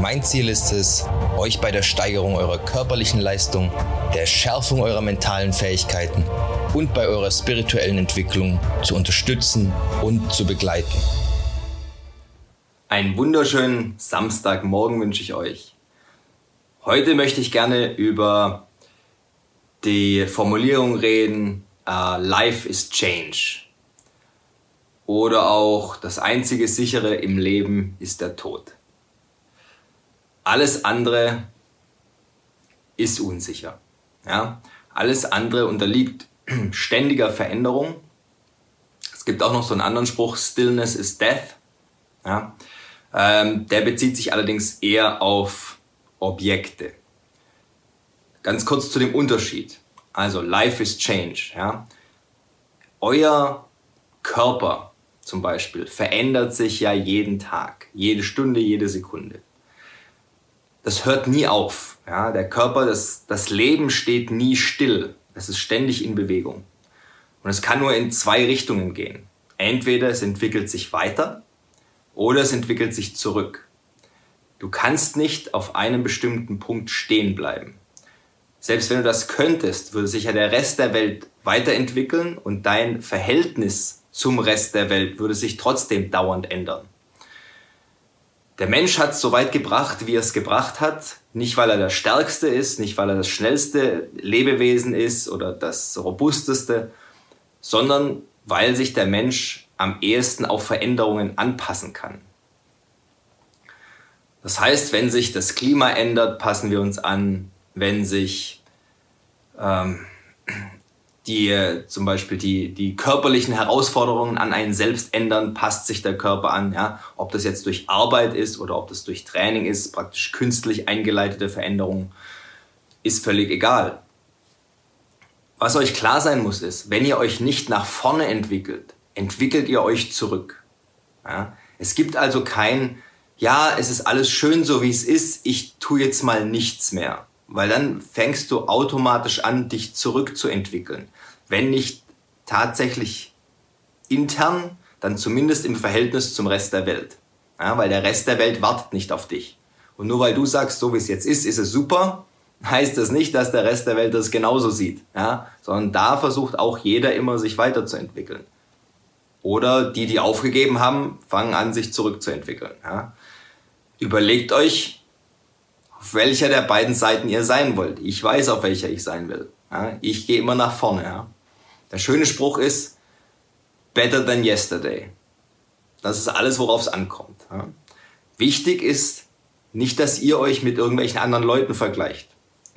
Mein Ziel ist es, euch bei der Steigerung eurer körperlichen Leistung, der Schärfung eurer mentalen Fähigkeiten und bei eurer spirituellen Entwicklung zu unterstützen und zu begleiten. Einen wunderschönen Samstagmorgen wünsche ich euch. Heute möchte ich gerne über die Formulierung reden, uh, Life is Change. Oder auch das einzige sichere im Leben ist der Tod. Alles andere ist unsicher. Ja? Alles andere unterliegt ständiger Veränderung. Es gibt auch noch so einen anderen Spruch, Stillness is Death. Ja? Ähm, der bezieht sich allerdings eher auf Objekte. Ganz kurz zu dem Unterschied. Also Life is Change. Ja? Euer Körper zum Beispiel verändert sich ja jeden Tag, jede Stunde, jede Sekunde. Das hört nie auf. Ja? Der Körper, das, das Leben steht nie still. Es ist ständig in Bewegung. Und es kann nur in zwei Richtungen gehen. Entweder es entwickelt sich weiter oder es entwickelt sich zurück. Du kannst nicht auf einem bestimmten Punkt stehen bleiben. Selbst wenn du das könntest, würde sich ja der Rest der Welt weiterentwickeln und dein Verhältnis zum Rest der Welt würde sich trotzdem dauernd ändern. Der Mensch hat es so weit gebracht, wie er es gebracht hat, nicht weil er der Stärkste ist, nicht weil er das schnellste Lebewesen ist oder das robusteste, sondern weil sich der Mensch am ehesten auf Veränderungen anpassen kann. Das heißt, wenn sich das Klima ändert, passen wir uns an. Wenn sich ähm, die äh, zum Beispiel die, die körperlichen Herausforderungen an einen selbst ändern, passt sich der Körper an. Ja? Ob das jetzt durch Arbeit ist oder ob das durch Training ist, praktisch künstlich eingeleitete Veränderungen, ist völlig egal. Was euch klar sein muss, ist, wenn ihr euch nicht nach vorne entwickelt, entwickelt ihr euch zurück. Ja? Es gibt also kein, ja, es ist alles schön so wie es ist, ich tue jetzt mal nichts mehr. Weil dann fängst du automatisch an, dich zurückzuentwickeln wenn nicht tatsächlich intern, dann zumindest im Verhältnis zum Rest der Welt. Ja, weil der Rest der Welt wartet nicht auf dich. Und nur weil du sagst, so wie es jetzt ist, ist es super, heißt das nicht, dass der Rest der Welt das genauso sieht. Ja? Sondern da versucht auch jeder immer, sich weiterzuentwickeln. Oder die, die aufgegeben haben, fangen an, sich zurückzuentwickeln. Ja? Überlegt euch, auf welcher der beiden Seiten ihr sein wollt. Ich weiß, auf welcher ich sein will. Ja? Ich gehe immer nach vorne. Ja? Der schöne Spruch ist, better than yesterday. Das ist alles, worauf es ankommt. Ja. Wichtig ist nicht, dass ihr euch mit irgendwelchen anderen Leuten vergleicht.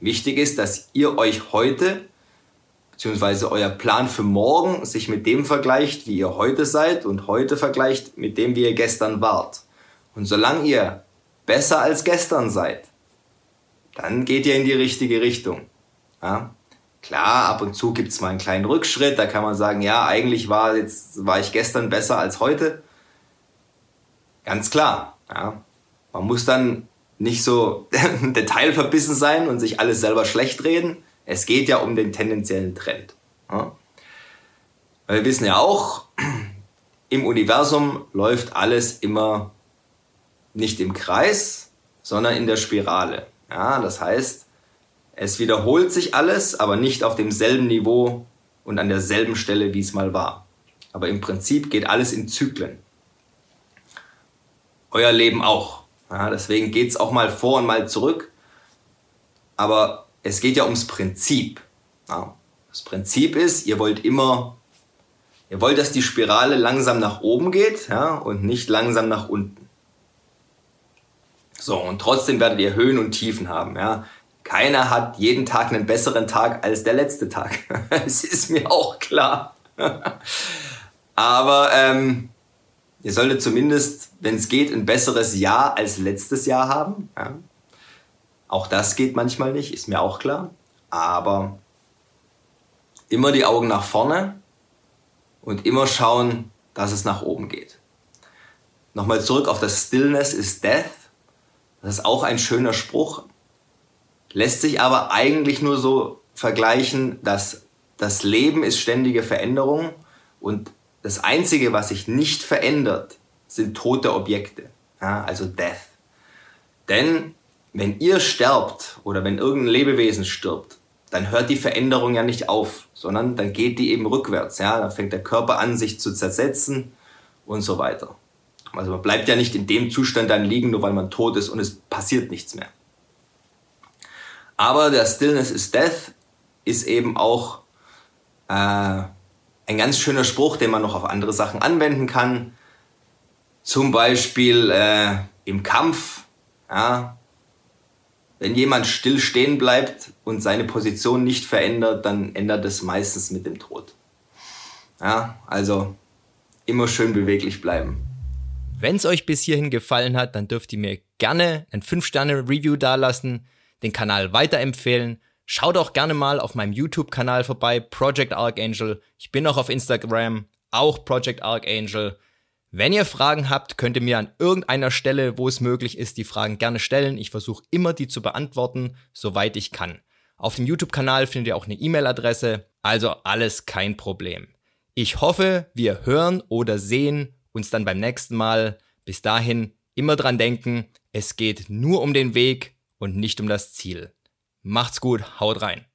Wichtig ist, dass ihr euch heute, beziehungsweise euer Plan für morgen, sich mit dem vergleicht, wie ihr heute seid und heute vergleicht mit dem, wie ihr gestern wart. Und solange ihr besser als gestern seid, dann geht ihr in die richtige Richtung. Ja? Klar, ab und zu gibt's mal einen kleinen Rückschritt, da kann man sagen, ja, eigentlich war, jetzt, war ich gestern besser als heute. Ganz klar. Ja. Man muss dann nicht so detailverbissen sein und sich alles selber schlecht reden. Es geht ja um den tendenziellen Trend. Ja. Wir wissen ja auch, im Universum läuft alles immer nicht im Kreis, sondern in der Spirale. Ja, das heißt, es wiederholt sich alles, aber nicht auf demselben Niveau und an derselben Stelle, wie es mal war. Aber im Prinzip geht alles in Zyklen. Euer Leben auch. Ja, deswegen geht es auch mal vor und mal zurück. Aber es geht ja ums Prinzip. Ja, das Prinzip ist, ihr wollt immer, ihr wollt, dass die Spirale langsam nach oben geht ja, und nicht langsam nach unten. So, und trotzdem werdet ihr Höhen und Tiefen haben. Ja. Keiner hat jeden Tag einen besseren Tag als der letzte Tag. Es ist mir auch klar. Aber ähm, ihr solltet zumindest, wenn es geht, ein besseres Jahr als letztes Jahr haben. Ja. Auch das geht manchmal nicht, ist mir auch klar. Aber immer die Augen nach vorne und immer schauen, dass es nach oben geht. Nochmal zurück auf das Stillness is Death. Das ist auch ein schöner Spruch. Lässt sich aber eigentlich nur so vergleichen, dass das Leben ist ständige Veränderung und das Einzige, was sich nicht verändert, sind tote Objekte, ja, also Death. Denn wenn ihr sterbt oder wenn irgendein Lebewesen stirbt, dann hört die Veränderung ja nicht auf, sondern dann geht die eben rückwärts. Ja? Dann fängt der Körper an, sich zu zersetzen und so weiter. Also man bleibt ja nicht in dem Zustand dann liegen, nur weil man tot ist und es passiert nichts mehr. Aber der Stillness is Death ist eben auch äh, ein ganz schöner Spruch, den man noch auf andere Sachen anwenden kann. Zum Beispiel äh, im Kampf. Ja, wenn jemand still stehen bleibt und seine Position nicht verändert, dann ändert es meistens mit dem Tod. Ja, also immer schön beweglich bleiben. Wenn es euch bis hierhin gefallen hat, dann dürft ihr mir gerne ein 5-Sterne-Review dalassen, den Kanal weiterempfehlen. Schaut auch gerne mal auf meinem YouTube-Kanal vorbei, Project Archangel. Ich bin auch auf Instagram, auch Project Archangel. Wenn ihr Fragen habt, könnt ihr mir an irgendeiner Stelle, wo es möglich ist, die Fragen gerne stellen. Ich versuche immer, die zu beantworten, soweit ich kann. Auf dem YouTube-Kanal findet ihr auch eine E-Mail-Adresse, also alles kein Problem. Ich hoffe, wir hören oder sehen uns dann beim nächsten Mal. Bis dahin immer dran denken, es geht nur um den Weg und nicht um das Ziel. Macht's gut, haut rein.